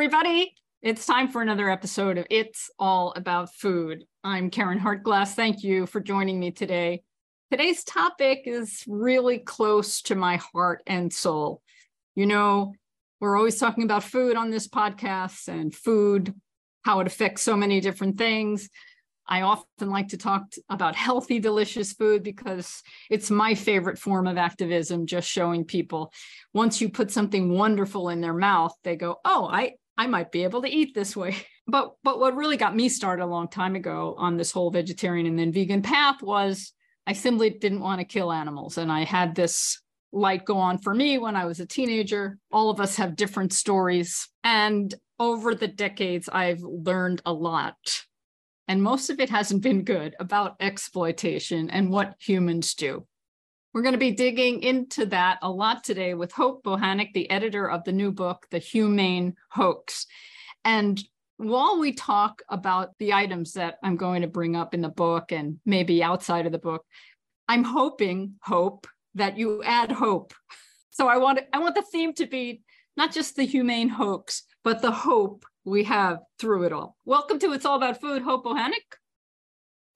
everybody. It's time for another episode of It's All About Food. I'm Caryn Hartglass. Thank you for joining me today. Today's topic is really close to my heart and soul. You know, we're always talking about food on this podcast and food, how it affects so many different things. I often like to talk about healthy, delicious food because it's my favorite form of activism, just showing people once you put something wonderful in their mouth, they go, Oh, I, I might be able to eat this way. But but what really got me started a long time ago on this whole vegetarian and then vegan path was I simply didn't want to kill animals. And I had this light go on for me when I was a teenager. All of us have different stories. And over the decades, I've learned a lot and most of it hasn't been good about exploitation and what humans do. We're going to be digging into that a lot today with Hope Bohanec, the editor of the new book, The Humane Hoax. And while we talk about the items that I'm going to bring up in the book and maybe outside of the book, I'm hoping, Hope, that you add hope. So I want I want the theme to be not just the humane hoax, but the hope we have through it all. Welcome to It's All About Food, Hope Bohanec.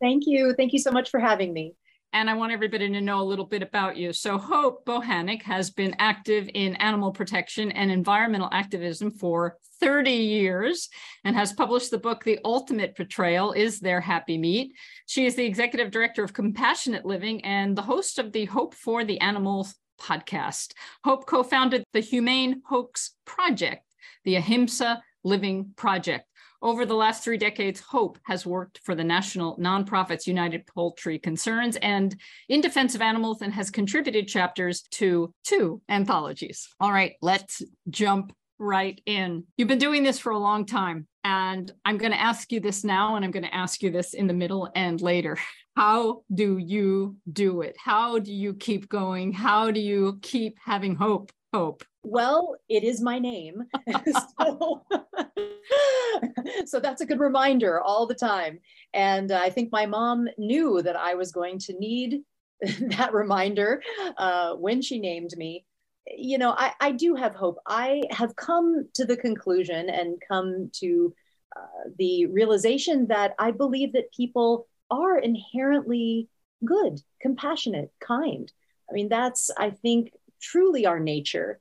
Thank you. Thank you so much for having me. And I want everybody to know a little bit about you. So, Hope Bohanec has been active in animal protection and environmental activism for 30 years and has published the book, The Ultimate Betrayal Is There Happy Meat? She is the executive director of Compassionate Living and the host of the Hope for the Animals podcast. Hope co founded the Humane Hoax Project, the Ahimsa Living Project. Over the last three decades, HOPE has worked for the national nonprofits United Poultry Concerns and in defense of animals and has contributed chapters to two anthologies. All right, let's jump right in. You've been doing this for a long time, and I'm going to ask you this now, and I'm going to ask you this in the middle and later. How do you do it? How do you keep going? How do you keep having hope? Hope. Well, it is my name. so, so, that's a good reminder all the time. And I think my mom knew that I was going to need that reminder uh, when she named me. You know, I, I do have hope. I have come to the conclusion and come to uh, the realization that I believe that people are inherently good, compassionate, kind. I mean, that's, I think, truly our nature.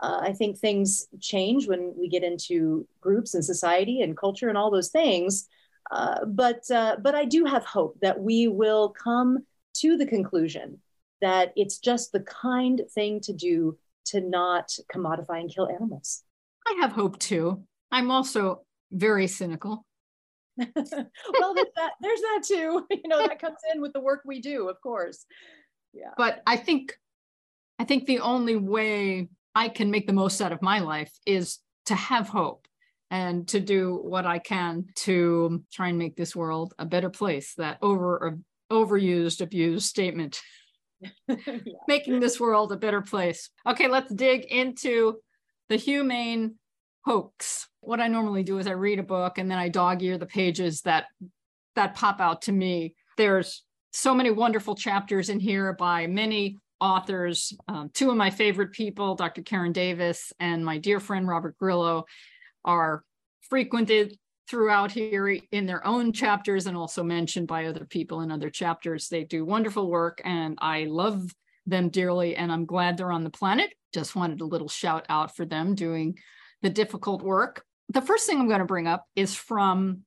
Uh, I think things change when we get into groups and society and culture and all those things. Uh, but uh, but I do have hope that we will come to the conclusion that it's just the kind thing to do to not commodify and kill animals. I have hope too. I'm also very cynical. well, there's that, there's that too. You know, that comes in with the work we do, of course. Yeah. But I think I think the only way I can make the most out of my life is to have hope and to do what I can to try and make this world a better place. That over overused, abused statement. Making this world a better place. Okay, let's dig into the humane hoax. What I normally do is I read a book and then I dog ear the pages that that pop out to me. There's so many wonderful chapters in here by many authors. Um, two of my favorite people, Dr. Karen Davis and my dear friend Robert Grillo, are frequented throughout here in their own chapters and also mentioned by other people in other chapters. They do wonderful work and I love them dearly and I'm glad they're on the planet. Just wanted a little shout out for them doing the difficult work. The first thing I'm going to bring up is from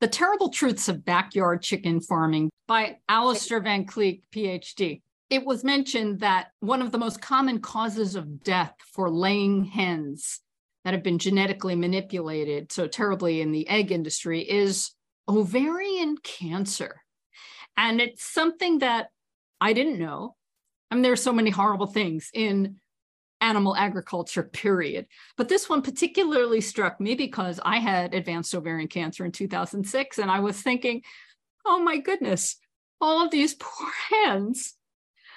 The Terrible Truths of Backyard Chicken Farming by Alistair Van Cleek, PhD it was mentioned that one of the most common causes of death for laying hens that have been genetically manipulated so terribly in the egg industry is ovarian cancer. And it's something that I didn't know. I mean, there are so many horrible things in animal agriculture, period. But this one particularly struck me because I had advanced ovarian cancer in 2006. And I was thinking, oh my goodness, all of these poor hens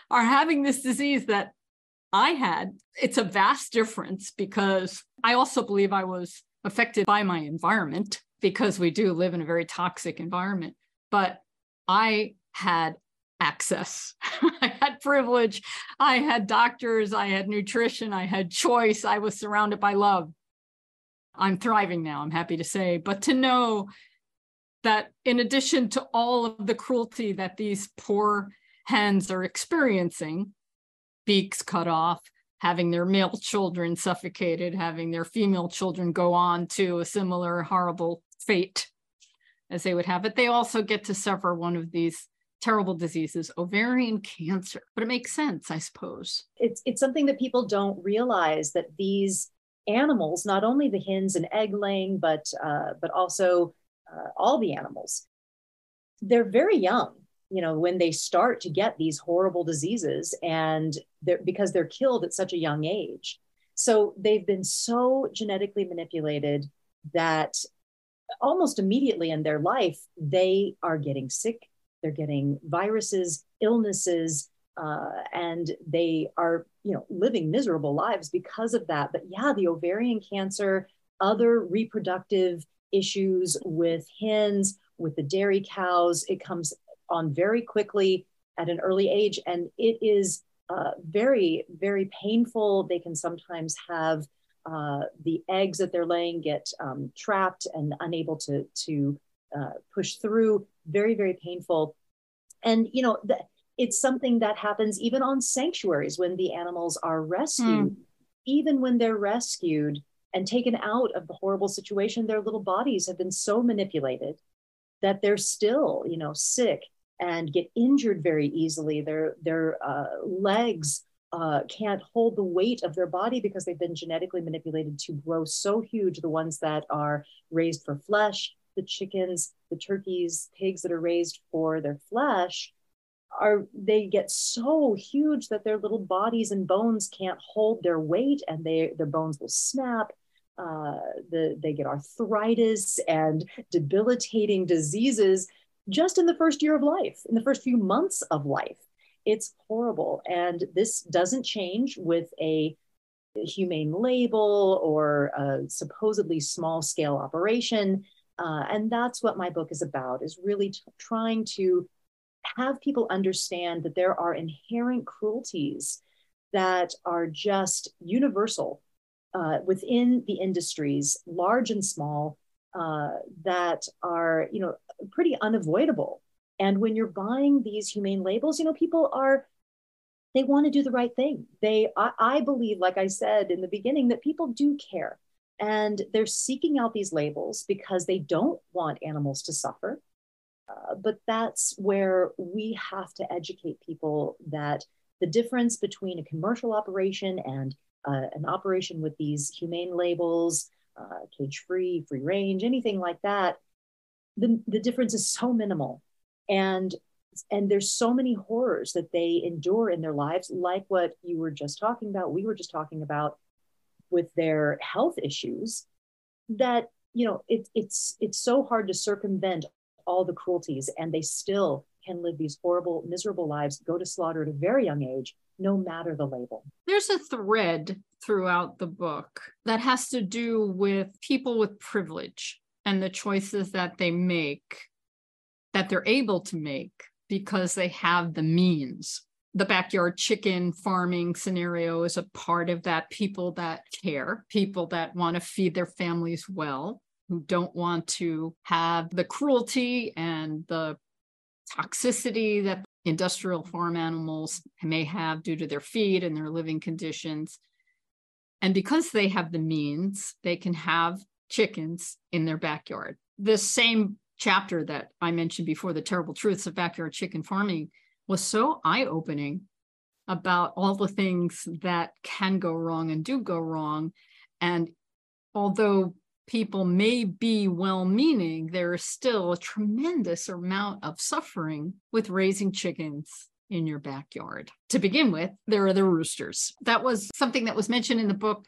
are having this disease that I had. It's a vast difference because I also believe I was affected by my environment because we do live in a very toxic environment. But I had access. I had privilege. I had doctors. I had nutrition. I had choice. I was surrounded by love. I'm thriving now, I'm happy to say. But to know that in addition to all of the cruelty that these poor hens are experiencing, beaks cut off, having their male children suffocated, having their female children go on to a similar horrible fate as they would have it. They also get to suffer one of these terrible diseases, ovarian cancer. But it makes sense, I suppose. It's it's something that people don't realize that these animals, not only the hens and egg laying, but uh, but also uh, all the animals, they're very young you know when they start to get these horrible diseases and they're, because they're killed at such a young age. So they've been so genetically manipulated that almost immediately in their life they are getting sick they're getting viruses illnesses uh, and they are you know living miserable lives because of that. But yeah the ovarian cancer other reproductive issues with hens with the dairy cows it comes on very quickly at an early age. And it is uh, very, very painful. They can sometimes have uh, the eggs that they're laying get um, trapped and unable to, to uh, push through. Very, very painful. And, you know, the, it's something that happens even on sanctuaries when the animals are rescued. Mm. Even when they're rescued and taken out of the horrible situation, their little bodies have been so manipulated that they're still, you know, sick and get injured very easily. Their their uh, legs uh, can't hold the weight of their body because they've been genetically manipulated to grow so huge. The ones that are raised for flesh, the chickens, the turkeys, pigs that are raised for their flesh, are they get so huge that their little bodies and bones can't hold their weight, and they their bones will snap. Uh, the, they get arthritis and debilitating diseases just in the first year of life, in the first few months of life. It's horrible. And this doesn't change with a humane label or a supposedly small scale operation. Uh, and that's what my book is about, is really t- trying to have people understand that there are inherent cruelties that are just universal uh, within the industries, large and small, uh, that are, you know, pretty unavoidable. And when you're buying these humane labels, you know, people are they want to do the right thing. They, I, I, believe, like I said in the beginning, that people do care, and they're seeking out these labels because they don't want animals to suffer. Uh, but that's where we have to educate people that the difference between a commercial operation and uh, an operation with these humane labels, uh, cage free, free range, anything like that, the, the difference is so minimal. And and there's so many horrors that they endure in their lives like what you were just talking about we were just talking about with their health issues that you know it, it's it's so hard to circumvent all the cruelties and they still can live these horrible miserable lives go to slaughter at a very young age no matter the label. There's a thread throughout the book that has to do with people with privilege and the choices that they make that they're able to make because they have the means. The backyard chicken farming scenario is a part of that. People that care people that want to feed their families well who don't want to have the cruelty and the toxicity that industrial farm animals may have due to their feed and their living conditions and because they have the means they can have chickens in their backyard. This same chapter that I mentioned before, The Terrible Truths of Backyard Chicken Farming, was so eye opening about all the things that can go wrong and do go wrong. And although people may be well meaning, there is still a tremendous amount of suffering with raising chickens in your backyard. To begin with, there are the roosters. That was something that was mentioned in the book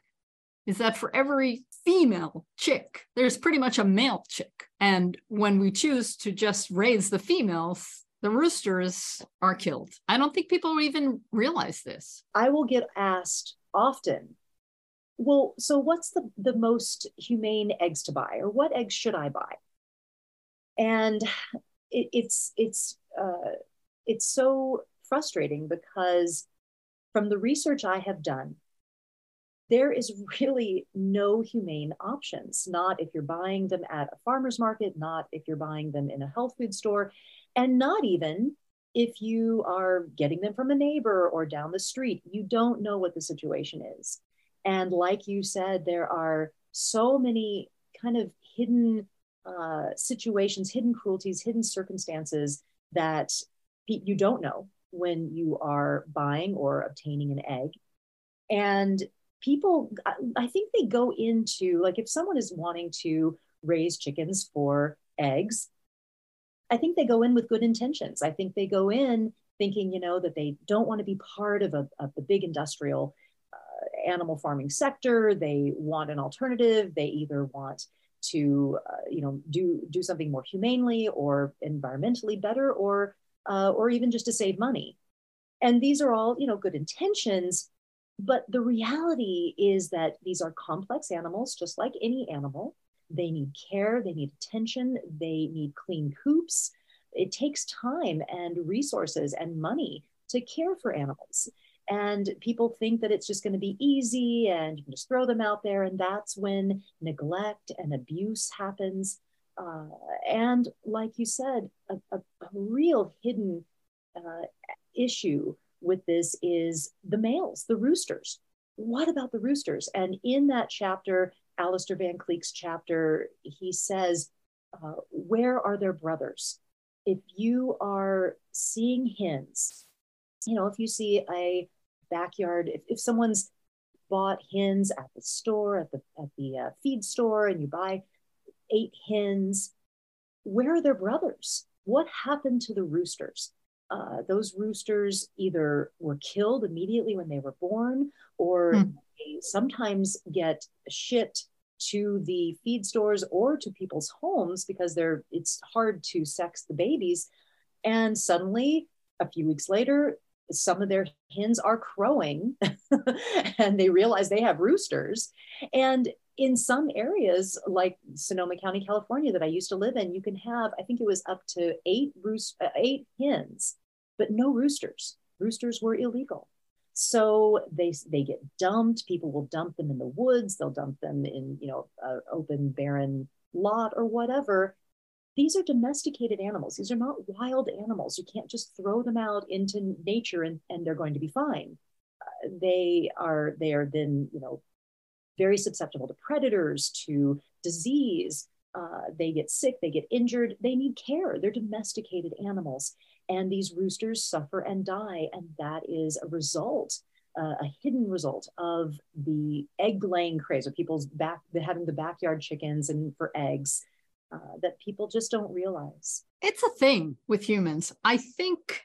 is that for every female chick, there's pretty much a male chick. And when we choose to just raise the females, the roosters are killed. I don't think people even realize this. I will get asked often, well, so what's the, the most humane eggs to buy, or what eggs should I buy? And it, it's it's uh, it's so frustrating because from the research I have done, there is really no humane options, not if you're buying them at a farmer's market, not if you're buying them in a health food store, and not even if you are getting them from a neighbor or down the street. You don't know what the situation is. And like you said, there are so many kind of hidden uh, situations, hidden cruelties, hidden circumstances that you don't know when you are buying or obtaining an egg. And people, I think they go into like if someone is wanting to raise chickens for eggs, I think they go in with good intentions. I think they go in thinking, you know, that they don't want to be part of, a, of the big industrial animal farming sector. They want an alternative. They either want to, uh, you know, do do something more humanely or environmentally better, or uh, or even just to save money. And these are all, you know, good intentions. But the reality is that these are complex animals, just like any animal. They need care, they need attention, they need clean coops. It takes time and resources and money to care for animals. And people think that it's just going to be easy and you can just throw them out there. And that's when neglect and abuse happens. Uh, and like you said, a, a, a real hidden uh, issue with this is the males, the roosters. What about the roosters? And in that chapter, Alistair Van Cleek's chapter, he says, uh, Where are their brothers? If you are seeing hens, you know, if you see a backyard, if, if someone's bought hens at the store, at the, at the uh, feed store, and you buy eight hens, where are their brothers? What happened to the roosters? Uh, those roosters either were killed immediately when they were born or hmm. they sometimes get shipped to the feed stores or to people's homes because they're it's hard to sex the babies and suddenly a few weeks later some of their hens are crowing and they realize they have roosters. And in some areas like sonoma county california that i used to live in you can have i think it was up to eight roost uh, eight hens but no roosters. Roosters were illegal. So they they get dumped. People will dump them in the woods. They'll dump them in you know an open barren lot or whatever these are domesticated animals. These are not wild animals. You can't just throw them out into nature and, and they're going to be fine. Uh, they are they are then you know very susceptible to predators, to disease. Uh, they get sick, they get injured, they need care. They're domesticated animals. And these roosters suffer and die. And that is a result, uh, a hidden result of the egg laying craze, of people's back, having the backyard chickens and for eggs uh, that people just don't realize. It's a thing with humans. I think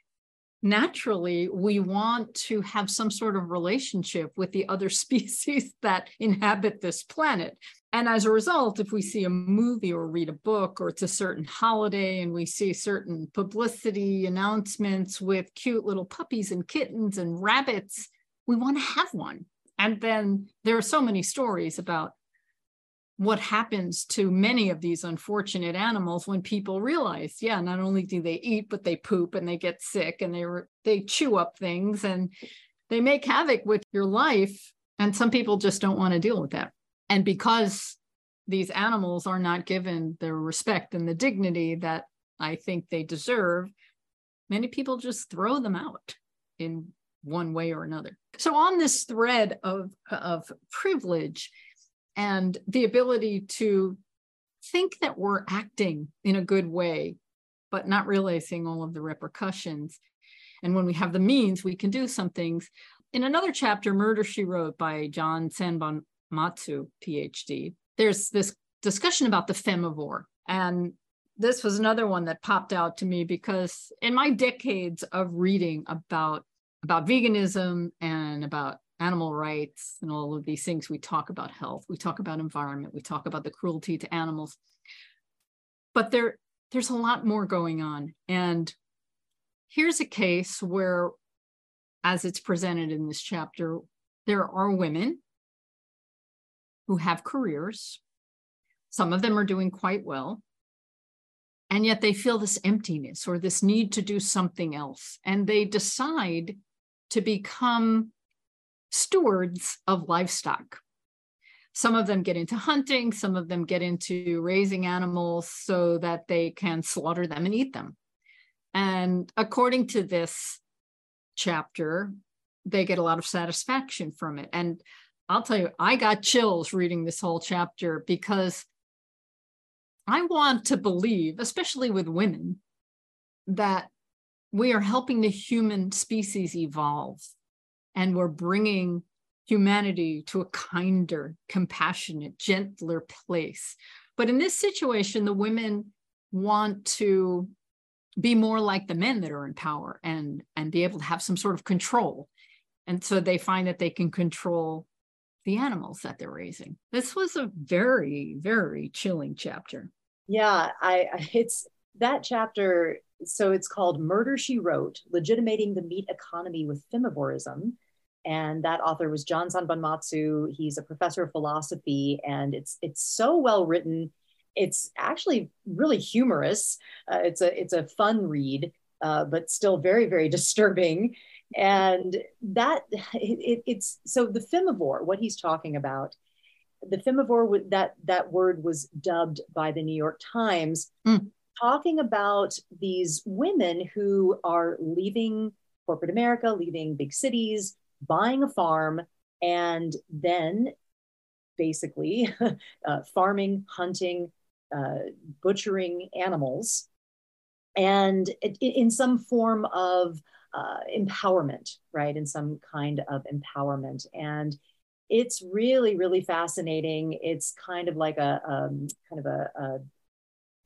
naturally we want to have some sort of relationship with the other species that inhabit this planet. And as a result, if we see a movie or read a book or it's a certain holiday and we see certain publicity announcements with cute little puppies and kittens and rabbits, we want to have one. And then there are so many stories about what happens to many of these unfortunate animals when people realize yeah not only do they eat but they poop and they get sick and they they chew up things and they make havoc with your life. And some people just don't want to deal with that. And because these animals are not given the respect and the dignity that i think they deserve many people just throw them out in one way or another. So on this thread of of privilege and the ability to think that we're acting in a good way, but not realizing all of the repercussions. And when we have the means, we can do some things. In another chapter, Murder She Wrote by John Sanbon Matsu, PhD, there's this discussion about the femivore. And this was another one that popped out to me because in my decades of reading about about veganism and about animal rights and all of these things. We talk about health, we talk about environment, we talk about the cruelty to animals. But there, there's a lot more going on. And here's a case where, as it's presented in this chapter, there are women who have careers. Some of them are doing quite well. And yet they feel this emptiness or this need to do something else. And they decide to become stewards of livestock. Some of them get into hunting, some of them get into raising animals so that they can slaughter them and eat them. And according to this chapter, they get a lot of satisfaction from it. And I'll tell you, I got chills reading this whole chapter because I want to believe, especially with women, that we are helping the human species evolve and we're bringing humanity to a kinder, compassionate, gentler place. But in this situation, the women want to be more like the men that are in power and and be able to have some sort of control. And so they find that they can control the animals that they're raising. This was a very very chilling chapter. Yeah i it's that chapter so it's called murder she wrote legitimating the meat economy with femivorism and that author was john sanbonmatsu he's a professor of philosophy and it's it's so well written it's actually really humorous. Uh, it's a it's a fun read, uh, but still very very disturbing. And that it, it's so the femivore. What he's talking about, the femivore that that word was dubbed by the New York Times, mm. Talking about these women who are leaving corporate America, leaving big cities, buying a farm, and then basically uh, farming, hunting, uh, butchering animals and it, it, in some form of uh, empowerment, right? In some kind of empowerment. And it's really, really fascinating. It's kind of like a um, kind of a, a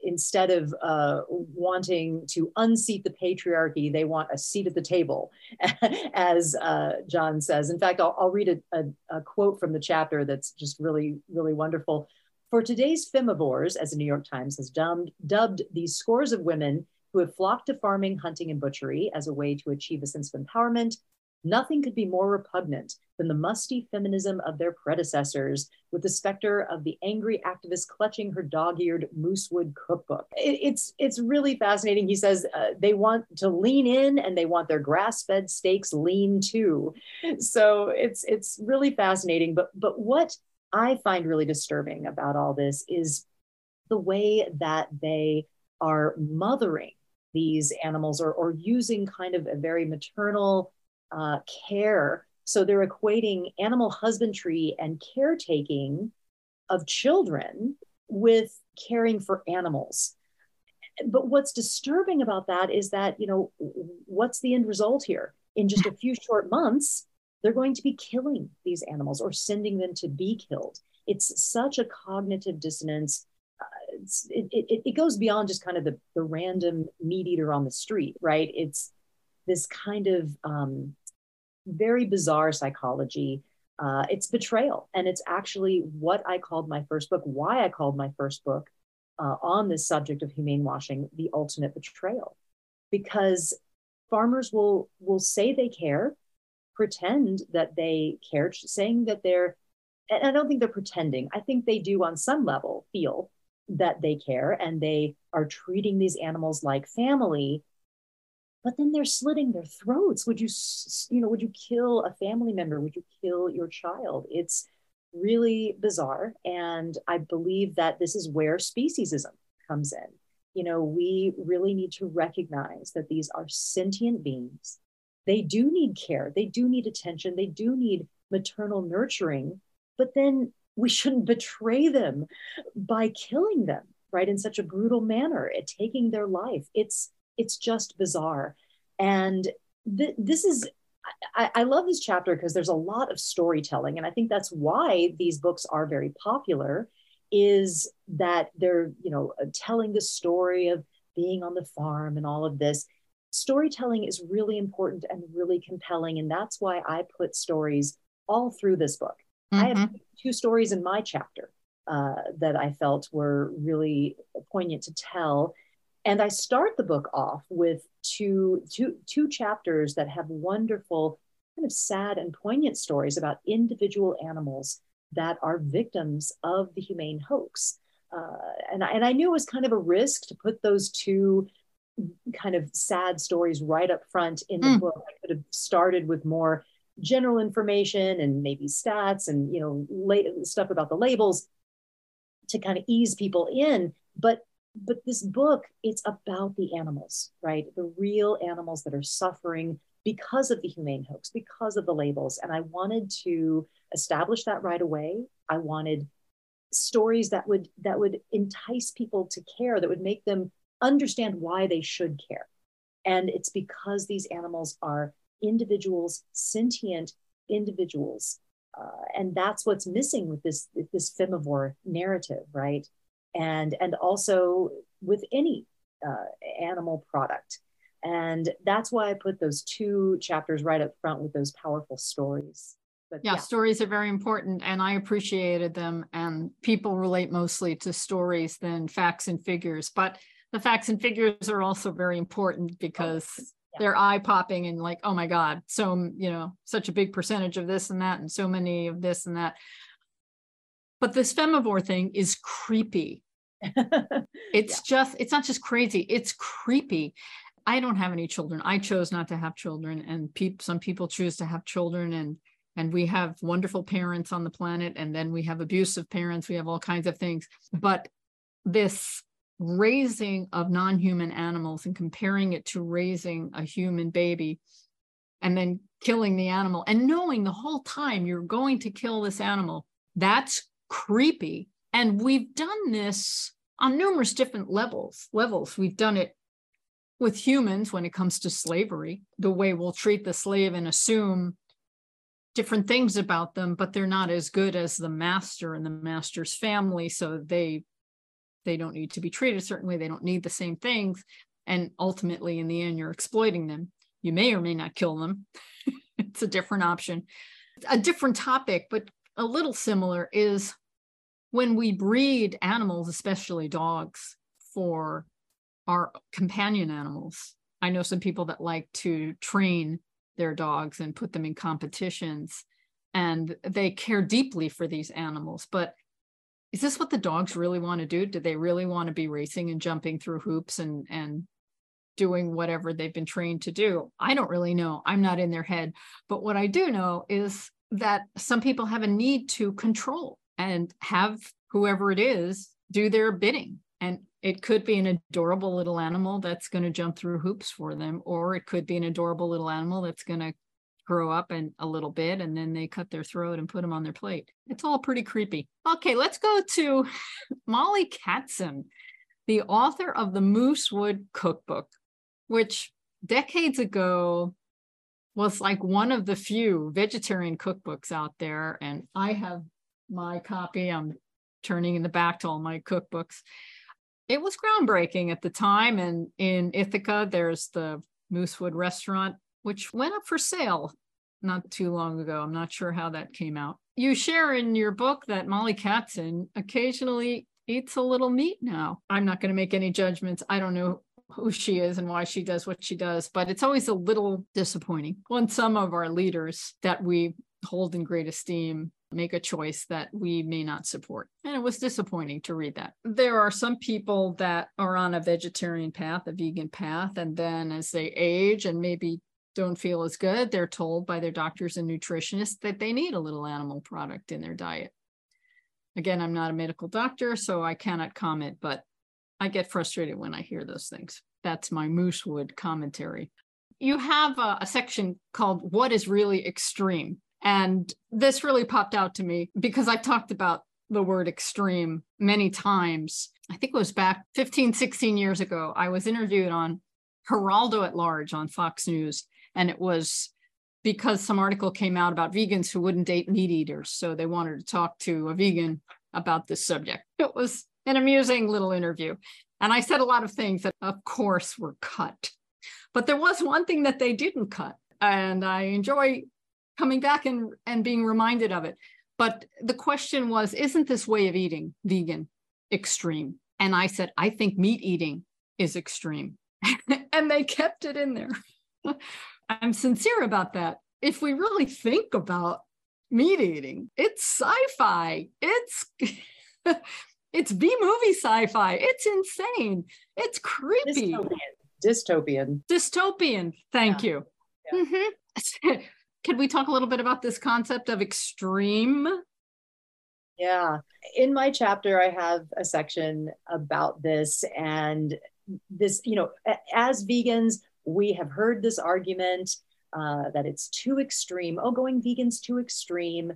instead of uh, wanting to unseat the patriarchy, they want a seat at the table, as uh, John says. In fact, I'll, I'll read a, a, a, quote from the chapter that's just really, really wonderful. For today's femivores, as the New York Times has dubbed, dubbed these scores of women who have flocked to farming, hunting, and butchery as a way to achieve a sense of empowerment, nothing could be more repugnant than the musty feminism of their predecessors, with the specter of the angry activist clutching her dog-eared moosewood cookbook. It, it's it's really fascinating. He says uh, they want to lean in and they want their grass-fed steaks lean too. So it's it's really fascinating. But but what I find really disturbing about all this is the way that they are mothering these animals or, or using kind of a very maternal uh, care. So they're equating animal husbandry and caretaking of children with caring for animals. But what's disturbing about that is that, you know, what's the end result here? In just a few short months, they're going to be killing these animals or sending them to be killed. It's such a cognitive dissonance. Uh, it, it, it goes beyond just kind of the, the random meat eater on the street, right? It's this kind of um, very bizarre psychology. Uh, it's betrayal. And it's actually what I called my first book, why I called my first book uh, on this subject of humane washing, The Ultimate Betrayal. Because farmers will will say they care pretend that they care, saying that they're, and I don't think they're pretending. I think they do on some level feel that they care and they are treating these animals like family but then they're slitting their throats. Would you you know would you kill a family member? Would you kill your child? It's really bizarre and i believe that this is where speciesism comes in. You know we really need to recognize that these are sentient beings. They do need care, they do need attention, they do need maternal nurturing, but then we shouldn't betray them by killing them, right, in such a brutal manner, at taking their life. It's it's just bizarre. And th- this is I, I, love this chapter because there's a lot of storytelling, and I think that's why these books are very popular. Is that they're you know telling the story of being on the farm and all of this, storytelling is really important and really compelling. And that's why I put stories all through this book. Mm-hmm. I have mm-hmm. two stories in my chapter uh, that I felt were really poignant to tell. And I start the book off with two, two, two chapters that have wonderful, kind of sad and poignant stories about individual animals that are victims of the humane hoax. Uh, and, I, and I knew it was kind of a risk to put those two kind of sad stories right up front in the mm. book. I could have started with more general information and maybe stats and you know la- stuff about the labels to kind of ease people in but but this book it's about the animals right? The real animals that are suffering because of the humane hoax because of the labels. And i wanted to establish that right away. I wanted stories that would that would entice people to care that would make them understand why they should care. And it's because these animals are individuals sentient individuals. Uh, and that's what's missing with this this femivore narrative right and and also with any uh, animal product. And that's why i put those two chapters right up front with those powerful stories. But, yeah, yeah, stories are very important and i appreciated them and people relate mostly to stories than facts and figures. But the facts and figures are also very important because oh, yeah. they're eye popping and like oh my god so you know such a big percentage of this and that and so many of this and that. But this femivore thing is creepy it's yeah. just it's not just crazy it's creepy. I don't have any children. I chose not to have children and pe- some people choose to have children and and we have wonderful parents on the planet and then we have abusive parents we have all kinds of things. But this raising of non-human animals and comparing it to raising a human baby and then killing the animal and knowing the whole time you're going to kill this animal that's creepy and we've done this on numerous different levels levels. We've done it with humans when it comes to slavery the way we'll treat the slave and assume different things about them but they're not as good as the master and the master's family so they they don't need to be treated a certain way. They don't need the same things. And ultimately in the end you're exploiting them. You may or may not kill them. It's a different option. A different topic but a little similar is when we breed animals, especially dogs, for our companion animals, I know some people that like to train their dogs and put them in competitions and they care deeply for these animals. But is this what the dogs really want to do? Do they really want to be racing and jumping through hoops and, and doing whatever they've been trained to do? I don't really know. I'm not in their head. But what I do know is that some people have a need to control and have whoever it is do their bidding. And it could be an adorable little animal that's going to jump through hoops for them, or it could be an adorable little animal that's going to grow up and a little bit and then they cut their throat and put them on their plate. It's all pretty creepy. Okay, let's go to Mollie Katzen, the author of the Moosewood Cookbook, which decades ago was like one of the few vegetarian cookbooks out there. And I have my copy. I'm turning in the back to all my cookbooks. It was groundbreaking at the time. And in Ithaca, there's the Moosewood restaurant, which went up for sale not too long ago. I'm not sure how that came out. You share in your book that Mollie Katzen occasionally eats a little meat now. I'm not going to make any judgments. I don't know who she is and why she does what she does, but it's always a little disappointing when some of our leaders that we hold in great esteem make a choice that we may not support. And it was disappointing to read that. There are some people that are on a vegetarian path, a vegan path, and then as they age and maybe don't feel as good, they're told by their doctors and nutritionists that they need a little animal product in their diet. Again, I'm not a medical doctor, so I cannot comment, but I get frustrated when I hear those things. That's my Moosewood commentary. You have a, a section called What is Really Extreme? And this really popped out to me because I talked about the word extreme many times. I think it was back 15, 16 years ago. I was interviewed on Geraldo at Large on Fox News. And it was because some article came out about vegans who wouldn't date meat eaters. So they wanted to talk to a vegan about this subject. It was an amusing little interview. And I said a lot of things that, of course, were cut. But there was one thing that they didn't cut. And I enjoy coming back and, and being reminded of it. But the question was, isn't this way of eating vegan extreme? And I said, I think meat eating is extreme. and they kept it in there. I'm sincere about that. If we really think about meat eating, it's sci-fi. It's it's B movie sci-fi. It's insane. It's creepy. Dystopian. Dystopian. Dystopian. Thank yeah. you. Yeah. Mm-hmm. Can we talk a little bit about this concept of extreme? Yeah. In my chapter, I have a section about this. And this, you know, as vegans, we have heard this argument uh, that it's too extreme. Oh, going vegan's too extreme.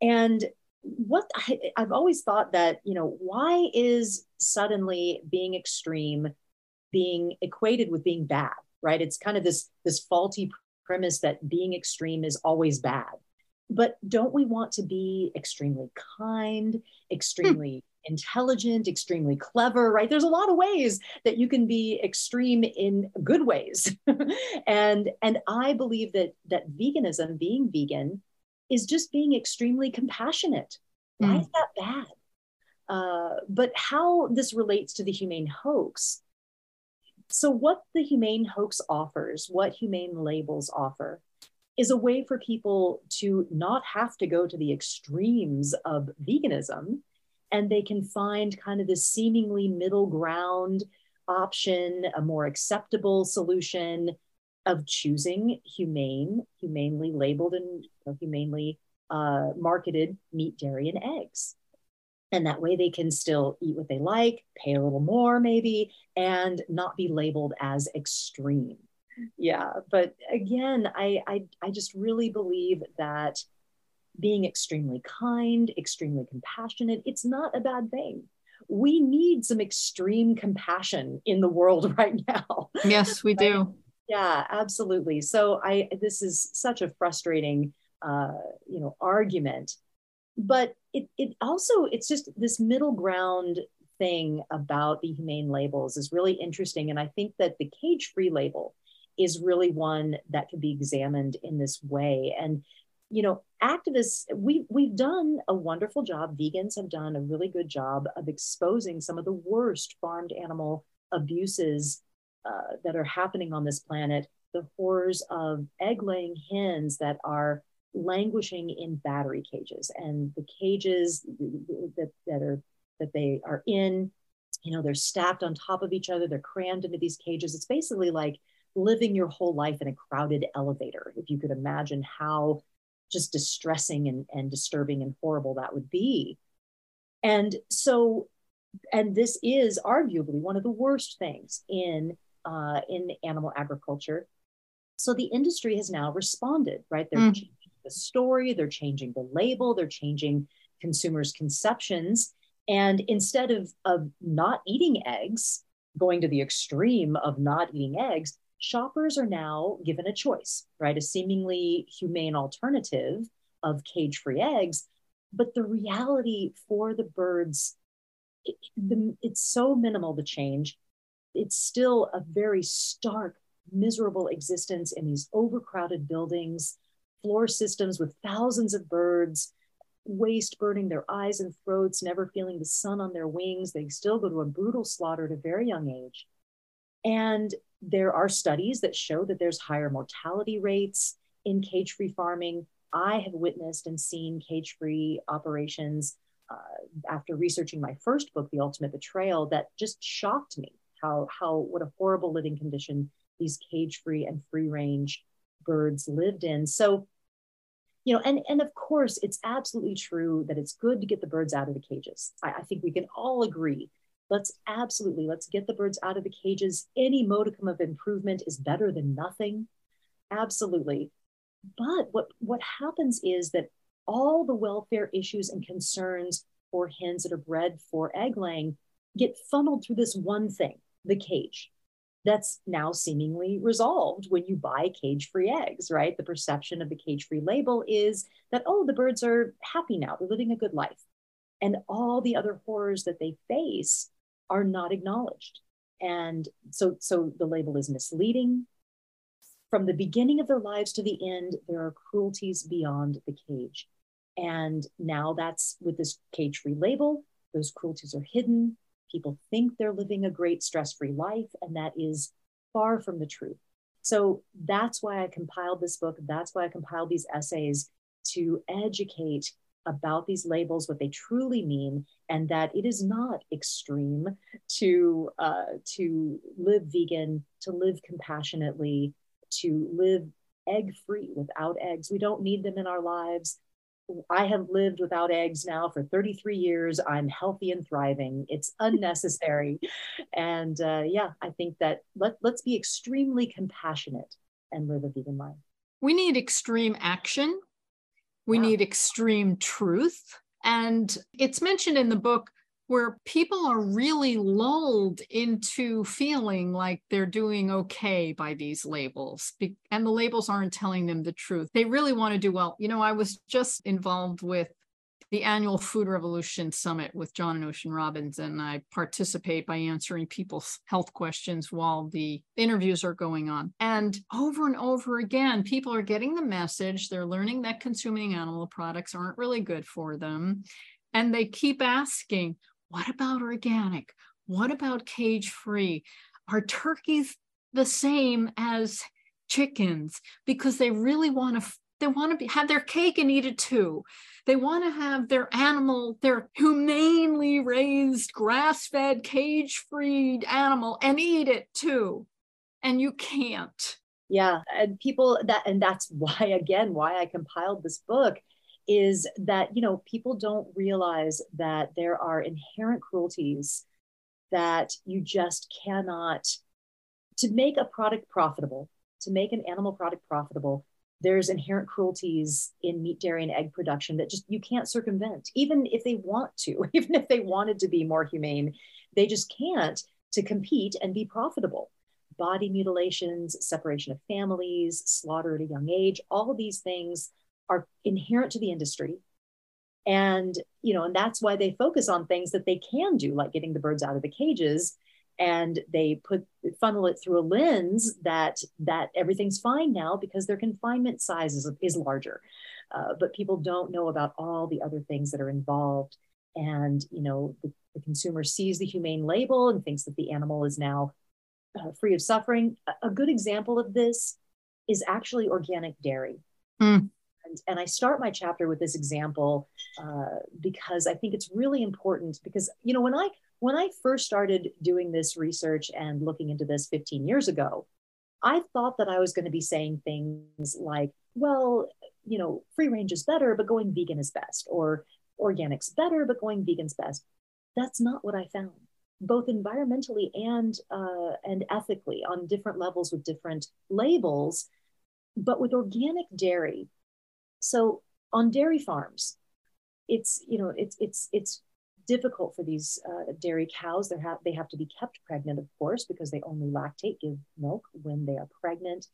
And what I, I've always thought that, you know, why is suddenly being extreme being equated with being bad, right? It's kind of this this faulty premise that being extreme is always bad. But don't we want to be extremely kind, extremely hmm. intelligent, extremely clever, right? There's a lot of ways that you can be extreme in good ways. and and I believe that that veganism, being vegan, is just being extremely compassionate. Why hmm. is that bad? Uh, but how this relates to the humane hoax so, what the Humane Hoax offers, what Humane Labels offer, is a way for people to not have to go to the extremes of veganism and they can find kind of this seemingly middle ground option, a more acceptable solution of choosing humane, humanely labeled and humanely uh, marketed meat, dairy, and eggs and that way they can still eat what they like pay a little more maybe and not be labeled as extreme. Yeah but again I, I i just really believe that being extremely kind extremely compassionate it's not a bad thing. We need some extreme compassion in the world right now. Yes we do. yeah absolutely. So i this is such a frustrating uh, you know argument but it, it also it's just this middle ground thing about the humane labels is really interesting. And i think that the cage free label is really one that could be examined in this way. And you know activists we we've done a wonderful job. Vegans have done a really good job of exposing some of the worst farmed animal abuses uh, that are happening on this planet. The horrors of egg laying hens that are languishing in battery cages and the cages that, that are that they are in you know they're stacked on top of each other they're crammed into these cages. It's basically like living your whole life in a crowded elevator if you could imagine how just distressing and, and disturbing and horrible that would be. And so and this is arguably one of the worst things in uh, in animal agriculture. So the industry has now responded right? They're mm the story, they're changing the label, they're changing consumers' conceptions. And instead of, of not eating eggs, going to the extreme of not eating eggs, shoppers are now given a choice, right? A seemingly humane alternative of cage free eggs. But the reality for the birds, it, the, it's so minimal the change. It's still a very stark, miserable existence in these overcrowded buildings floor systems with thousands of birds, waste burning their eyes and throats, never feeling the sun on their wings. They still go to a brutal slaughter at a very young age. And there are studies that show that there's higher mortality rates in cage free farming. I have witnessed and seen cage free operations uh, after researching my first book, The Ultimate Betrayal, that just shocked me how, how what a horrible living condition these cage free and free range birds lived in. So you know, and and of course, it's absolutely true that it's good to get the birds out of the cages. I, I think we can all agree. Let's absolutely let's get the birds out of the cages. Any modicum of improvement is better than nothing. Absolutely. But what what happens is that all the welfare issues and concerns for hens that are bred for egg laying get funneled through this one thing, the cage that's now seemingly resolved when you buy cage free eggs, right? The perception of the cage free label is that, oh, the birds are happy now, they're living a good life. And all the other horrors that they face are not acknowledged. And so, so the label is misleading. From the beginning of their lives to the end, there are cruelties beyond the cage. And now that's with this cage free label, those cruelties are hidden, People think they're living a great stress free life, and that is far from the truth. So that's why I compiled this book. That's why I compiled these essays to educate about these labels, what they truly mean, and that it is not extreme to uh, to live vegan, to live compassionately, to live egg free without eggs. We don't need them in our lives. I have lived without eggs now for 33 years. I'm healthy and thriving. It's unnecessary. and uh, yeah, I think that let, let's be extremely compassionate and live a vegan life. We need extreme action. We yeah. need extreme truth. And it's mentioned in the book where people are really lulled into feeling like they're doing okay by these labels and the labels aren't telling them the truth. They really want to do well. You know i was just involved with the annual food revolution summit with john and ocean robbins and i participate by answering people's health questions while the interviews are going on. And over and over again people are getting the message they're learning that consuming animal products aren't really good for them and they keep asking what about organic? What about cage free? Are turkeys the same as chickens? Because they really want to they want to have their cake and eat it too. They want to have their animal, their humanely raised, grass fed, cage free animal and eat it too. And you can't. Yeah. And people that, and that's why, again, why I compiled this book is that you know people don't realize that there are inherent cruelties that you just cannot to make a product profitable to make an animal product profitable there's inherent cruelties in meat dairy and egg production that just you can't circumvent. Even if they want to even if they wanted to be more humane they just can't to compete and be profitable. Body mutilations separation of families slaughter at a young age all these things are inherent to the industry. And you know and that's why they focus on things that they can do like getting the birds out of the cages. And they put funnel it through a lens that that everything's fine now because their confinement size is, is larger. Uh, but people don't know about all the other things that are involved. And you know the, the consumer sees the humane label and thinks that the animal is now uh, free of suffering. A, a, good example of this is actually organic dairy. Mm. And, and I start my chapter with this example uh, because I think it's really important because, you know, when I, when I first started doing this research and looking into this 15 years ago, I thought that I was going to be saying things like, well, you know, free range is better, but going vegan is best, or organic's better, but going vegan's best. That's not what I found, both environmentally and uh, and ethically on different levels with different labels. But with organic dairy, so on dairy farms, it's you know it's it's it's difficult for these uh, dairy cows. They have they have to be kept pregnant, of course, because they only lactate, give milk when they are pregnant.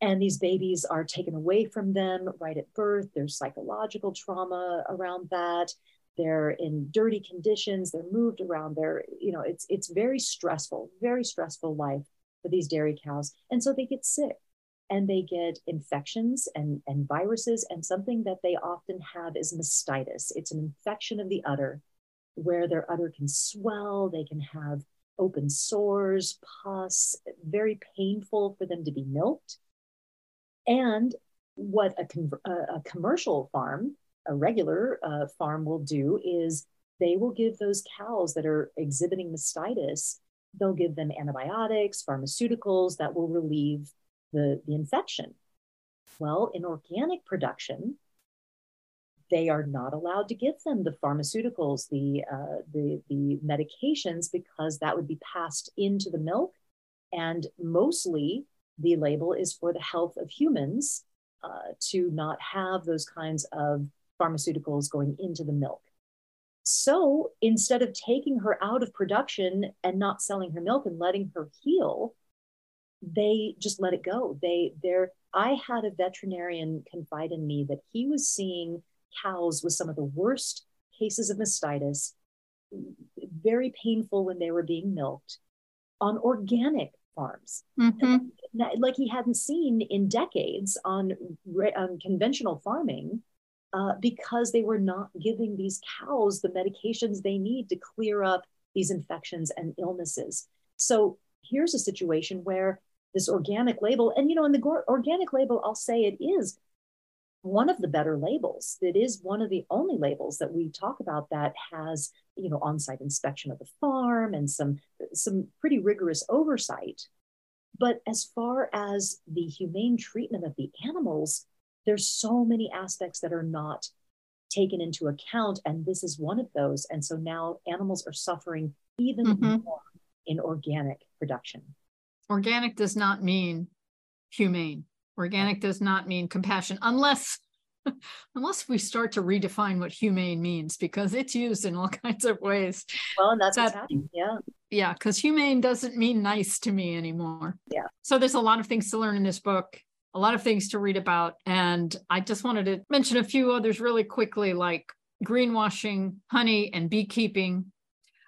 And these babies are taken away from them right at birth. There's psychological trauma around that. They're in dirty conditions. They're moved around. They're, you know, it's it's very stressful, very stressful life for these dairy cows. And so they get sick and they get infections and, and viruses. And something that they often have is mastitis. It's an infection of the udder where their udder can swell, they can have open sores, pus, very painful for them to be milked. And what a, con- a commercial farm, a regular uh, farm will do is they will give those cows that are exhibiting mastitis, they'll give them antibiotics, pharmaceuticals that will relieve the, the infection. Well, in organic production, they are not allowed to give them the pharmaceuticals, the, uh, the, the medications, because that would be passed into the milk. And mostly the label is for the health of humans uh, to not have those kinds of pharmaceuticals going into the milk. So instead of taking her out of production and not selling her milk and letting her heal, they just let it go. They they're I had a veterinarian confide in me that he was seeing cows with some of the worst cases of mastitis, very painful when they were being milked on organic farms, mm-hmm. like he hadn't seen in decades on, on conventional farming. Uh, because they were not giving these cows the medications they need to clear up these infections and illnesses. So here's a situation where this organic label. And, you know, in the organic label, I'll say it is one of the better labels. It is one of the only labels that we talk about that has, you know, on-site inspection of the farm and some some pretty rigorous oversight. But as far as the humane treatment of the animals, there's so many aspects that are not taken into account. And this is one of those. And so now animals are suffering even mm-hmm. more in organic production. Organic does not mean humane. Organic does not mean compassion unless unless we start to redefine what humane means because it's used in all kinds of ways. Well, and that's that, what's happening. Yeah. Yeah, because humane doesn't mean nice to me anymore. Yeah. So there's a lot of things to learn in this book, a lot of things to read about. And I just wanted to mention a few others really quickly, like greenwashing, honey, and beekeeping.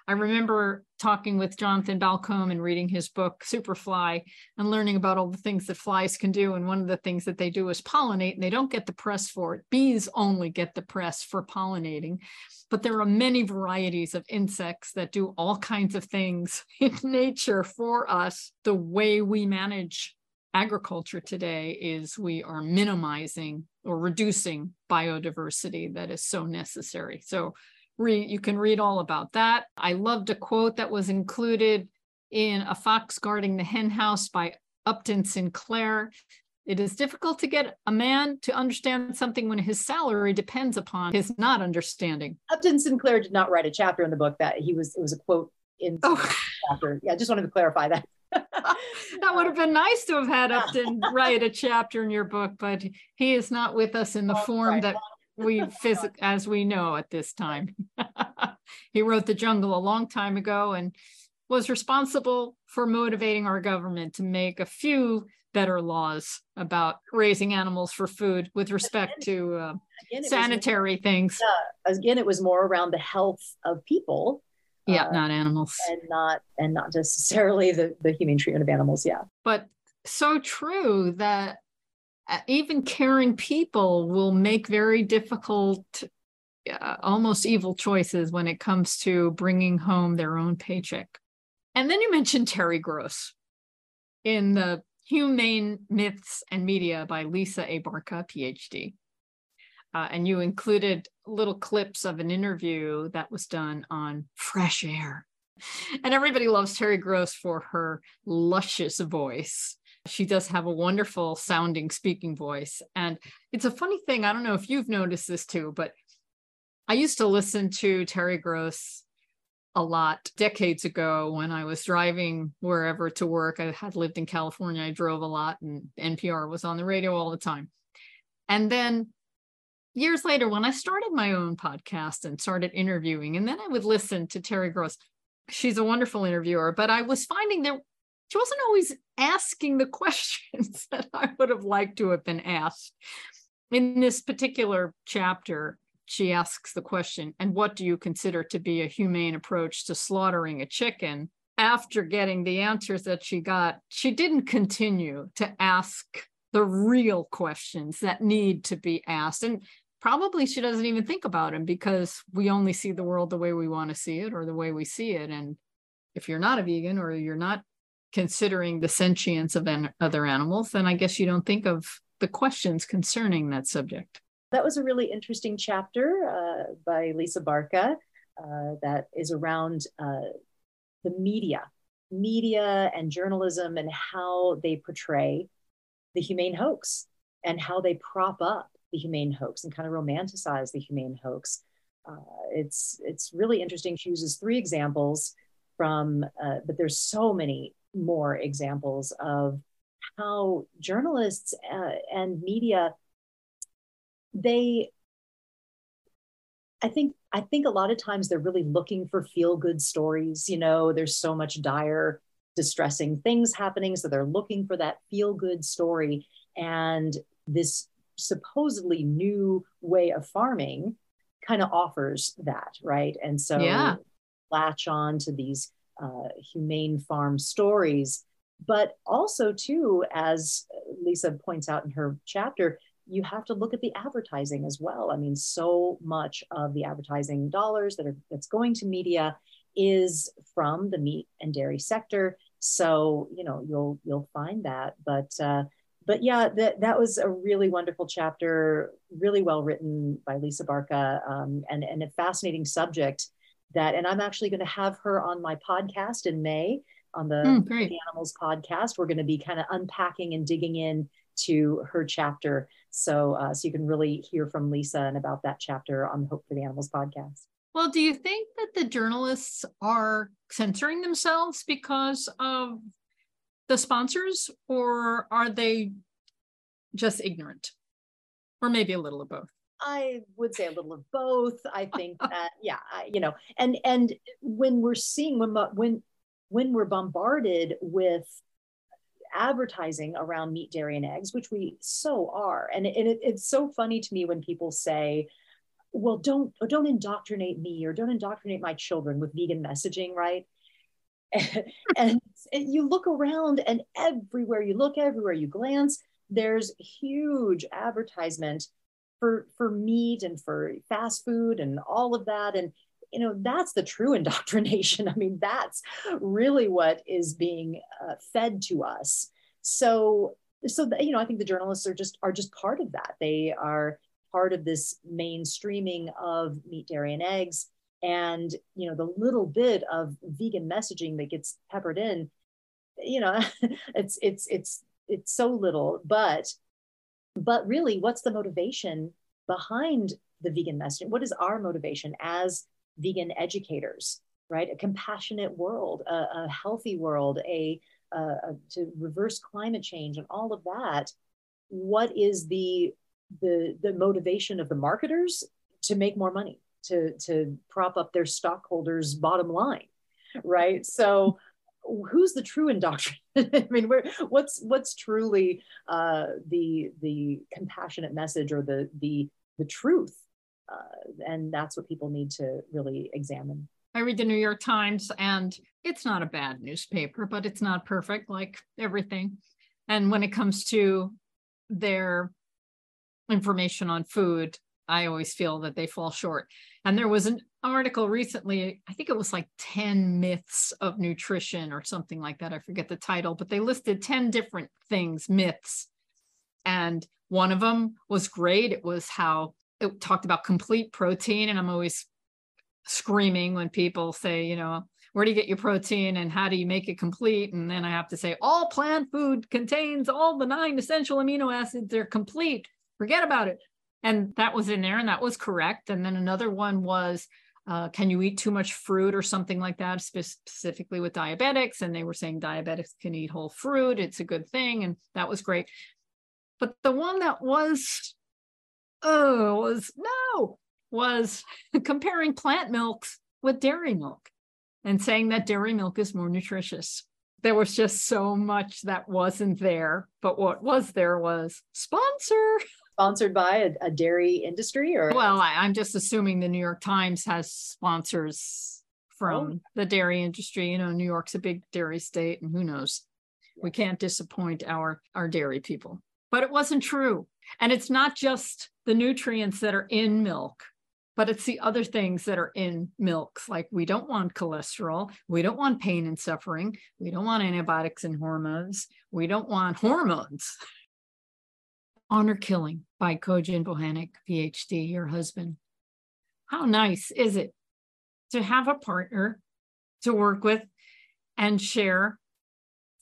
I remember talking with Jonathan Balcombe and reading his book, Superfly, and learning about all the things that flies can do. And one of the things that they do is pollinate, and they don't get the press for it. Bees only get the press for pollinating. But there are many varieties of insects that do all kinds of things in nature for us. The way we manage agriculture today is we are minimizing or reducing biodiversity that is so necessary. So read you can read all about that. I loved a quote that was included in a fox guarding the hen house by upton sinclair. It is difficult to get a man to understand something when his salary depends upon his not understanding. Upton sinclair did not write a chapter in the book that he was it was a quote in oh. chapter. Yeah i just wanted to clarify that. That would have been nice to have had Upton write a chapter in your book, but he is not with us in the oh, form right. that we physic as we know at this time. he wrote The Jungle a long time ago and was responsible for motivating our government to make a few better laws about raising animals for food with respect to uh, again, sanitary was, things. Again, it was more around the health of people. Yeah, uh, not animals, and not and not necessarily the the humane treatment of animals. Yeah, but so true that even caring people will make very difficult uh, almost evil choices when it comes to bringing home their own paycheck. And then you mentioned terry gross in the humane myths and media by lisa abarca phd uh, and you included little clips of an interview that was done on fresh air. And everybody loves terry gross for her luscious voice she does have a wonderful sounding speaking voice. And it's a funny thing. I don't know if you've noticed this too, but I used to listen to Terry Gross a lot decades ago when I was driving wherever to work. I had lived in California. I drove a lot and NPR was on the radio all the time. And then years later, when I started my own podcast and started interviewing, and then I would listen to Terry Gross. She's a wonderful interviewer, but I was finding there she wasn't always asking the questions that I would have liked to have been asked. In this particular chapter, she asks the question, and what do you consider to be a humane approach to slaughtering a chicken? After getting the answers that she got, she didn't continue to ask the real questions that need to be asked. And probably she doesn't even think about them because we only see the world the way we want to see it or the way we see it. And if you're not a vegan or you're not considering the sentience of an, other animals, then I guess you don't think of the questions concerning that subject. That was a really interesting chapter uh, by Lisa Barca uh, that is around uh, the media, media and journalism and how they portray the humane hoax and how they prop up the humane hoax and kind of romanticize the humane hoax. Uh, it's it's really interesting. She uses three examples from, uh, but there's so many more examples of how journalists uh, and media they i think i think a lot of times they're really looking for feel good stories you know there's so much dire distressing things happening so they're looking for that feel good story and this supposedly new way of farming kind of offers that right and so yeah. latch on to these uh, humane farm stories. But also, too, as Lisa points out in her chapter, you have to look at the advertising as well. I mean, so much of the advertising dollars that are that's going to media is from the meat and dairy sector. So you know you'll you'll find that. But uh, but yeah, that that was a really wonderful chapter, really well written by Lisa Barca, um, and and a fascinating subject that, and I'm actually going to have her on my podcast in May on the Mm, the Animals podcast. We're going to be kind of unpacking and digging in to her chapter. So, uh, so you can really hear from Lisa and about that chapter on the Hope for the Animals podcast. Well, do you think that the journalists are censoring themselves because of the sponsors, or are they just ignorant? Or maybe a little of both. I would say a little of both. I think that, yeah, I, you know, and and when we're seeing when when when we're bombarded with advertising around meat, dairy, and eggs, which we so are, and, and it, it's so funny to me when people say, "Well, don't oh, don't indoctrinate me or don't indoctrinate my children with vegan messaging," right? and, and you look around, and everywhere you look, everywhere you glance, there's huge advertisement for for meat and for fast food and all of that. And you know that's the true indoctrination. I mean that's really what is being uh, fed to us. So so the, you know i think the journalists are just are just part of that. They are part of this mainstreaming of meat dairy and eggs. And you know the little bit of vegan messaging that gets peppered in you know it's it's it's it's so little but but really what's the motivation behind the vegan message what is our motivation as vegan educators right? A compassionate world a, a healthy world a, a, a, to reverse climate change and all of that. What is the the the motivation of the marketers to make more money to to prop up their stockholders bottom line right? So who's the true indoctrinator? I mean, what's what's truly uh, the the compassionate message or the the the truth, uh, and that's what people need to really examine. I read the New York Times, and it's not a bad newspaper, but it's not perfect, like everything. And when it comes to their information on food, I always feel that they fall short. And there was an article recently, I think it was like 10 myths of nutrition or something like that. I forget the title, but they listed 10 different things, myths. And one of them was great. It was how it talked about complete protein. And I'm always screaming when people say, you know, where do you get your protein and how do you make it complete? And then I have to say, all plant food contains all the nine essential amino acids. They're complete. Forget about it. And that was in there and that was correct. And then another one was uh, can you eat too much fruit or something like that, specifically with diabetics? And they were saying diabetics can eat whole fruit. It's a good thing. And that was great. But the one that was, oh, was no, was comparing plant milks with dairy milk and saying that dairy milk is more nutritious. There was just so much that wasn't there. But what was there was sponsor. sponsored by a, a dairy industry or? Well I, am just assuming the new york times has sponsors from oh. the dairy industry. You know new york's a big dairy state and who knows? We can't disappoint our our dairy people. But it wasn't true. And it's not just the nutrients that are in milk but it's the other things that are in milks. Like we don't want cholesterol. We don't want pain and suffering. We don't want antibiotics and hormones. We don't want hormones Honor Killing by Kojin Bohanec, PhD, your husband. How nice is it to have a partner to work with and share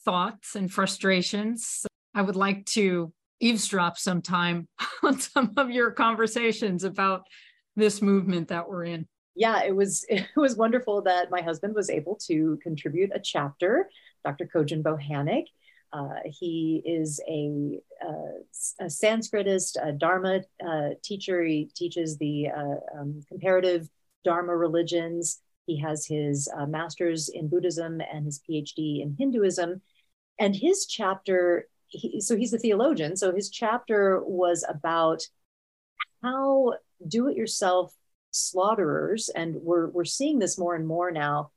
thoughts and frustrations? I would like to eavesdrop sometime on some of your conversations about this movement that we're in. Yeah, it was it was wonderful that my husband was able to contribute a chapter, Dr. Kojin Bohanec, uh, he is a, uh, a, Sanskritist, a Dharma uh, teacher. He teaches the uh, um, comparative Dharma religions. He has his uh, master's in Buddhism and his PhD in Hinduism. And his chapter, he, so he's a theologian, so his chapter was about how do it yourself slaughterers, and we're, we're seeing this more and more now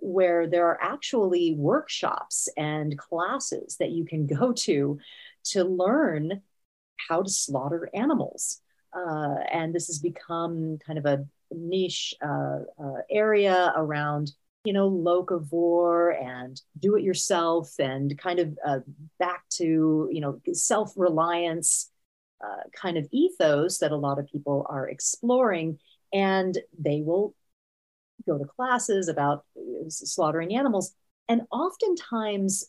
where there are actually workshops and classes that you can go to to learn how to slaughter animals. Uh, and this has become kind of a niche uh, uh, area around, you know, locavore and do it yourself and kind of uh, back to, you know, self reliance uh, kind of ethos that a lot of people are exploring. And they will go to classes about uh, slaughtering animals. And oftentimes,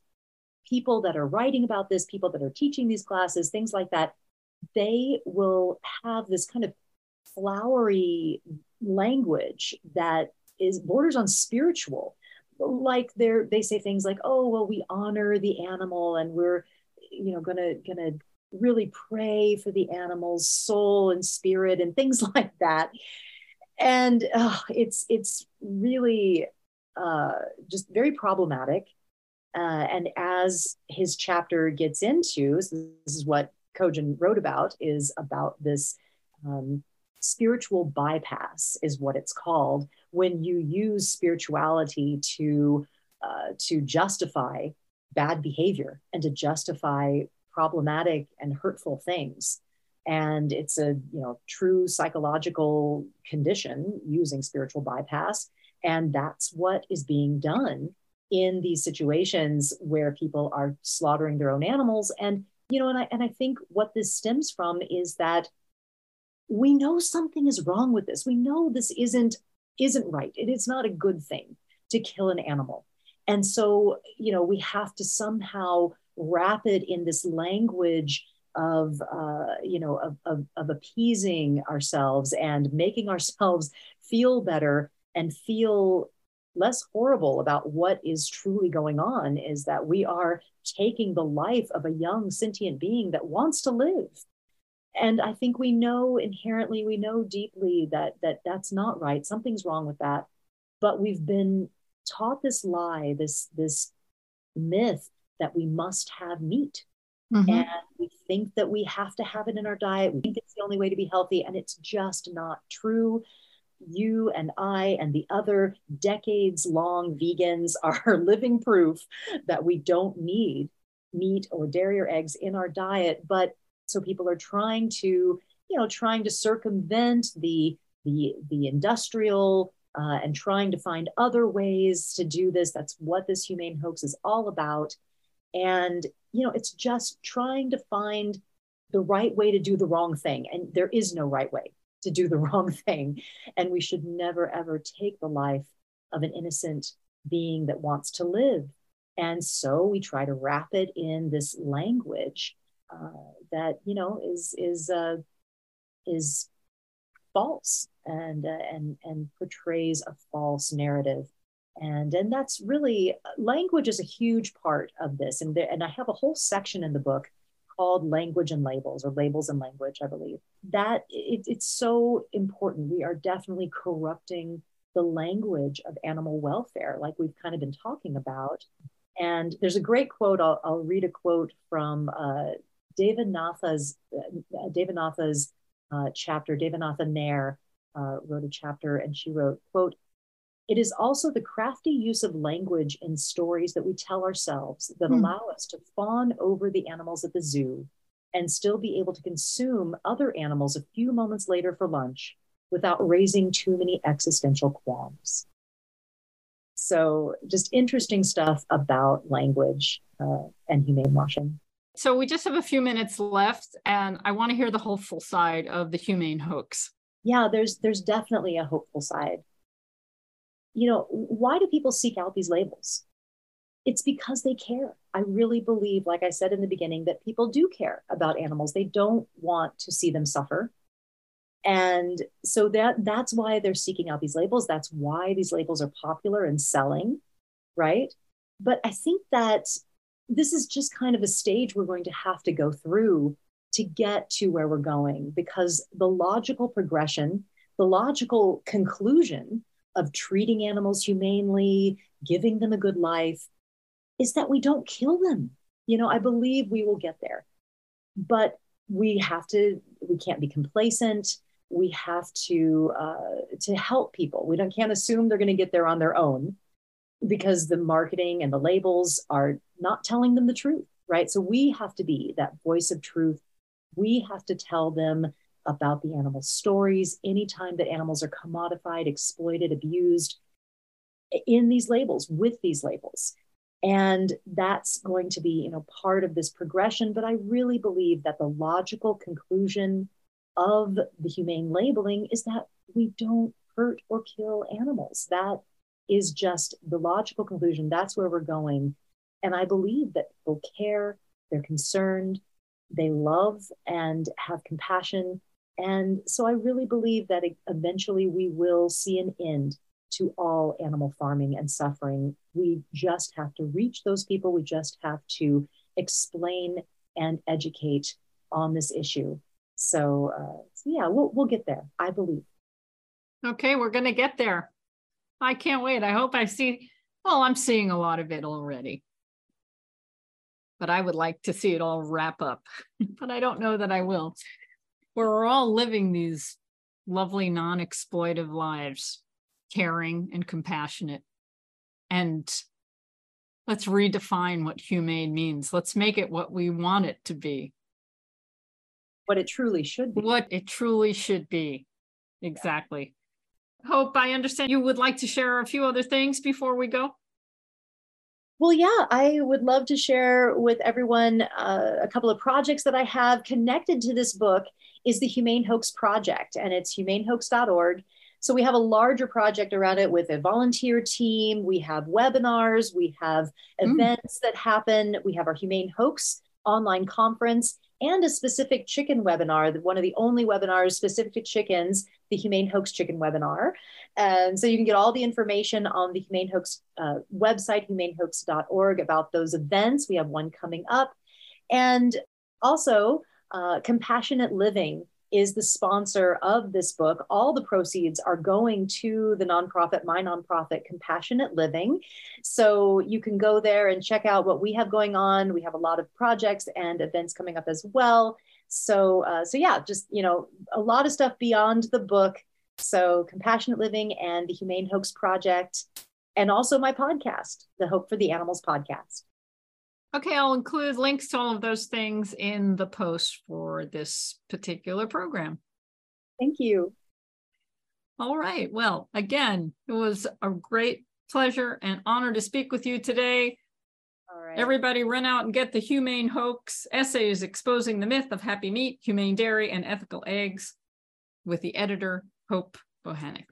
people that are writing about this, people that are teaching these classes, things like that, they will have this kind of flowery language that is borders on spiritual. Like they're they say things like oh well we honor the animal and we're you know gonna gonna really pray for the animal's soul and spirit and things like that. And uh, it's it's really uh, just very problematic uh, and as his chapter gets into so this is what Kojin wrote about is about this um, spiritual bypass is what it's called when you use spirituality to uh, to justify bad behavior and to justify problematic and hurtful things and it's a you know true psychological condition using spiritual bypass. And that's what is being done in these situations where people are slaughtering their own animals. And you know and i and i think what this stems from is that we know something is wrong with this. We know this isn't isn't right. It is not a good thing to kill an animal. And so you know we have to somehow wrap it in this language of uh, you know of, of, of appeasing ourselves and making ourselves feel better and feel less horrible about what is truly going on is that we are taking the life of a young sentient being that wants to live. And i think we know inherently we know deeply that that that's not right. Something's wrong with that. But we've been taught this lie this this myth that we must have meat mm-hmm. and we think that we have to have it in our diet we think it's the only way to be healthy and it's just not true you and I and the other decades long vegans are living proof that we don't need meat or dairy or eggs in our diet. But so people are trying to, you know, trying to circumvent the the the industrial uh, and trying to find other ways to do this. That's what this humane hoax is all about. And you know, it's just trying to find the right way to do the wrong thing, and there is no right way to do the wrong thing. And we should never, ever take the life of an innocent being that wants to live. And so we try to wrap it in this language uh, that, you know, is, is, uh, is false and, uh, and, and portrays a false narrative. And, and that's really language is a huge part of this. And, there, and I have a whole section in the book called language and labels or labels and language i believe. That it, it's so important. We are definitely corrupting the language of animal welfare like we've kind of been talking about. And there's a great quote i'll, I'll read a quote from uh, Devanatha's uh, Devanatha's uh, chapter. Devanatha nair uh, wrote a chapter and she wrote quote it is also the crafty use of language in stories that we tell ourselves that mm. allow us to fawn over the animals at the zoo and still be able to consume other animals a few moments later for lunch without raising too many existential qualms. So, just interesting stuff about language uh, and humane washing. So, we just have a few minutes left, and I want to hear the hopeful side of the humane hoax. Yeah, there's there's definitely a hopeful side you know, why do people seek out these labels? It's because they care. I really believe, like I said in the beginning, that people do care about animals. They don't want to see them suffer. And so that that's why they're seeking out these labels. That's why these labels are popular and selling, right? But I think that this is just kind of a stage we're going to have to go through to get to where we're going because the logical progression, the logical conclusion of treating animals humanely, giving them a good life, is that we don't kill them. You know, I believe we will get there. But we have to, we can't be complacent. We have to uh, to help people. We don't can't assume they're going to get there on their own because the marketing and the labels are not telling them the truth, right? So we have to be that voice of truth. We have to tell them about the animal stories, anytime that animals are commodified, exploited, abused in these labels, with these labels. And that's going to be, you know, part of this progression. But I really believe that the logical conclusion of the humane labeling is that we don't hurt or kill animals. That is just the logical conclusion. That's where we're going. And I believe that people care, they're concerned, they love and have compassion. And so I really believe that eventually we will see an end to all animal farming and suffering. We just have to reach those people. We just have to explain and educate on this issue. So, uh, so yeah, we'll, we'll get there, I believe. Okay, we're going to get there. I can't wait. I hope I see, well, I'm seeing a lot of it already. But I would like to see it all wrap up, but I don't know that I will. We're all living these lovely non exploitive lives, caring and compassionate. And let's redefine what humane means. Let's make it what we want it to be. What it truly should be. What it truly should be. Exactly. Hope I understand you would like to share a few other things before we go. Well, yeah, I would love to share with everyone uh, a couple of projects that I have connected to this book is the Humane Hoax Project, and it's humanehoax.org. So we have a larger project around it with a volunteer team. We have webinars, we have mm. events that happen. We have our Humane Hoax online conference and a specific chicken webinar, one of the only webinars specific to chickens, the Humane Hoax Chicken webinar. And so you can get all the information on the Humane Hoax uh, website, humanehoax.org, about those events. We have one coming up. And also, uh, Compassionate Living is the sponsor of this book. All the proceeds are going to the nonprofit, my nonprofit, Compassionate Living. So you can go there and check out what we have going on. We have a lot of projects and events coming up as well. So, uh, so yeah, just you know, a lot of stuff beyond the book. So, Compassionate Living and the Humane Hoax Project, and also my podcast, the Hope for the Animals podcast. Okay, I'll include links to all of those things in the post for this particular program. Thank you. All right. Well, again, it was a great pleasure and honor to speak with you today. All right. Everybody run out and get the Humane Hoax essays exposing the myth of happy meat, humane dairy, and ethical eggs with the editor, Hope Bohanec.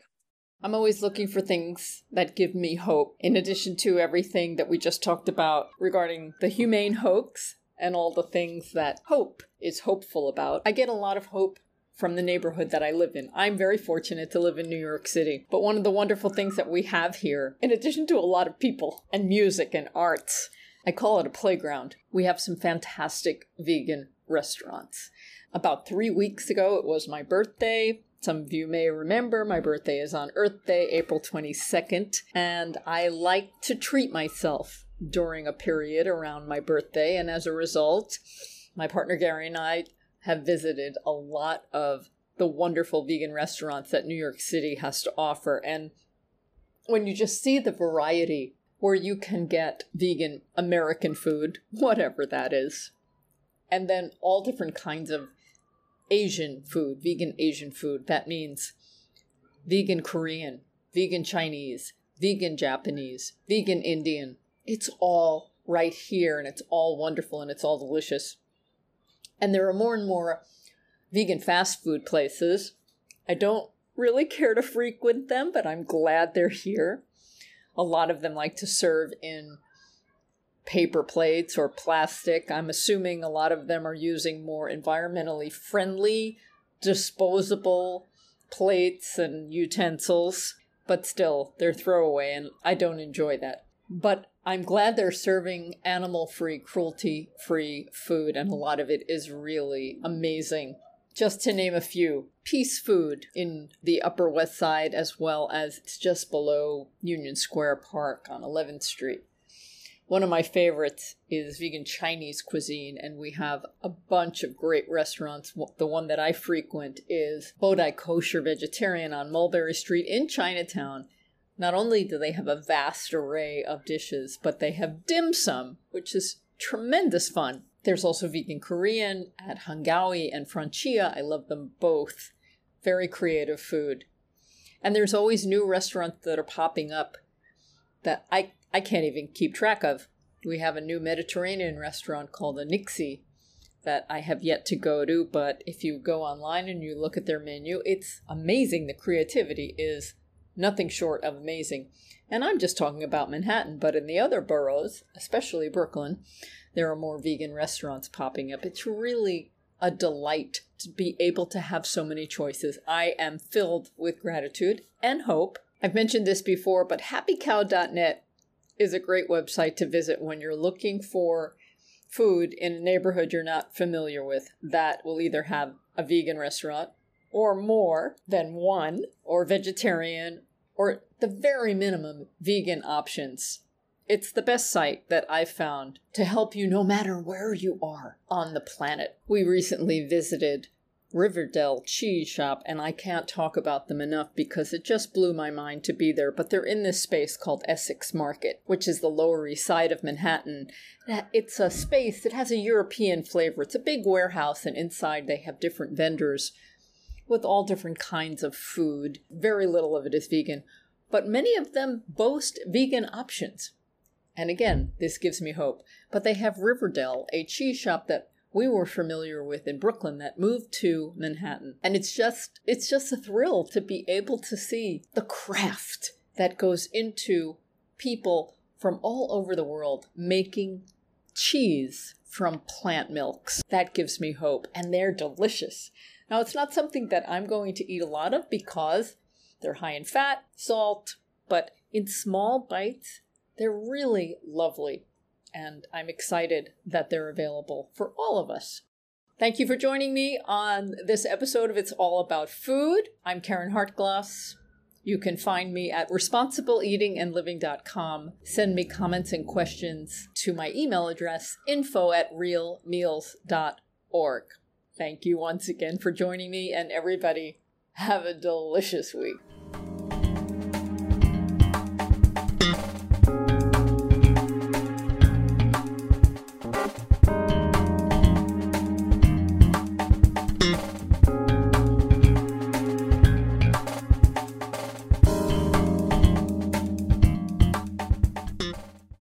I'm always looking for things that give me hope, in addition to everything that we just talked about regarding the humane hoax and all the things that hope is hopeful about. I get a lot of hope from the neighborhood that I live in. I'm very fortunate to live in New York City. But one of the wonderful things that we have here, in addition to a lot of people and music and arts, I call it a playground. We have some fantastic vegan restaurants. About three weeks ago, it was my birthday. Some of you may remember my birthday is on Earth Day, April 22nd, and I like to treat myself during a period around my birthday. And as a result, my partner Gary and I have visited a lot of the wonderful vegan restaurants that New York City has to offer. And when you just see the variety where you can get vegan American food, whatever that is, and then all different kinds of Asian food, vegan Asian food. That means vegan Korean, vegan Chinese, vegan Japanese, vegan Indian. It's all right here and it's all wonderful and it's all delicious. And there are more and more vegan fast food places. I don't really care to frequent them, but I'm glad they're here. A lot of them like to serve in paper plates or plastic. I'm assuming a lot of them are using more environmentally friendly, disposable plates and utensils, but still, they're throwaway, and I don't enjoy that. But I'm glad they're serving animal free, cruelty free food, and a lot of it is really amazing. Just to name a few Peace Food in the Upper West Side, as well as it's just below Union Square Park on 11th Street. One of my favorites is vegan Chinese cuisine, and we have a bunch of great restaurants. The one that I frequent is Bodai Kosher Vegetarian on Mulberry Street in Chinatown. Not only do they have a vast array of dishes, but they have dim sum, which is tremendous fun. There's also vegan Korean at Hangawi and Franchia. I love them both. Very creative food. And there's always new restaurants that are popping up that I I can't even keep track of. We have a new Mediterranean restaurant called the Nixie that I have yet to go to, but if you go online and you look at their menu, it's amazing. The creativity is nothing short of amazing. And I'm just talking about Manhattan, but in the other boroughs, especially Brooklyn, there are more vegan restaurants popping up. It's really a delight to be able to have so many choices. I am filled with gratitude and hope. I've mentioned this before, but happycow.net is a great website to visit when you're looking for food in a neighborhood you're not familiar with that will either have a vegan restaurant or more than one, or vegetarian, or the very minimum vegan options. It's the best site that I've found to help you no matter where you are on the planet. We recently visited Riverdel Cheese Shop, and I can't talk about them enough because it just blew my mind to be there. But they're in this space called Essex Market, which is the Lower East Side of Manhattan. It's a space that has a European flavor. It's a big warehouse, and inside they have different vendors with all different kinds of food. Very little of it is vegan, but many of them boast vegan options. And again, this gives me hope. But they have Riverdel, a cheese shop that we were familiar with in Brooklyn that moved to Manhattan. And it's just it's just a thrill to be able to see the craft that goes into people from all over the world making cheese from plant milks. That gives me hope and they're delicious. Now it's not something that I'm going to eat a lot of because they're high in fat, salt, but in small bites, they're really lovely and I'm excited that they're available for all of us. Thank you for joining me on this episode of It's All About Food. I'm Caryn Hartglass. You can find me at responsibleeatingandliving.com. Send me comments and questions to my email address, info at realmeals.org. Thank you once again for joining me, and everybody, have a delicious week.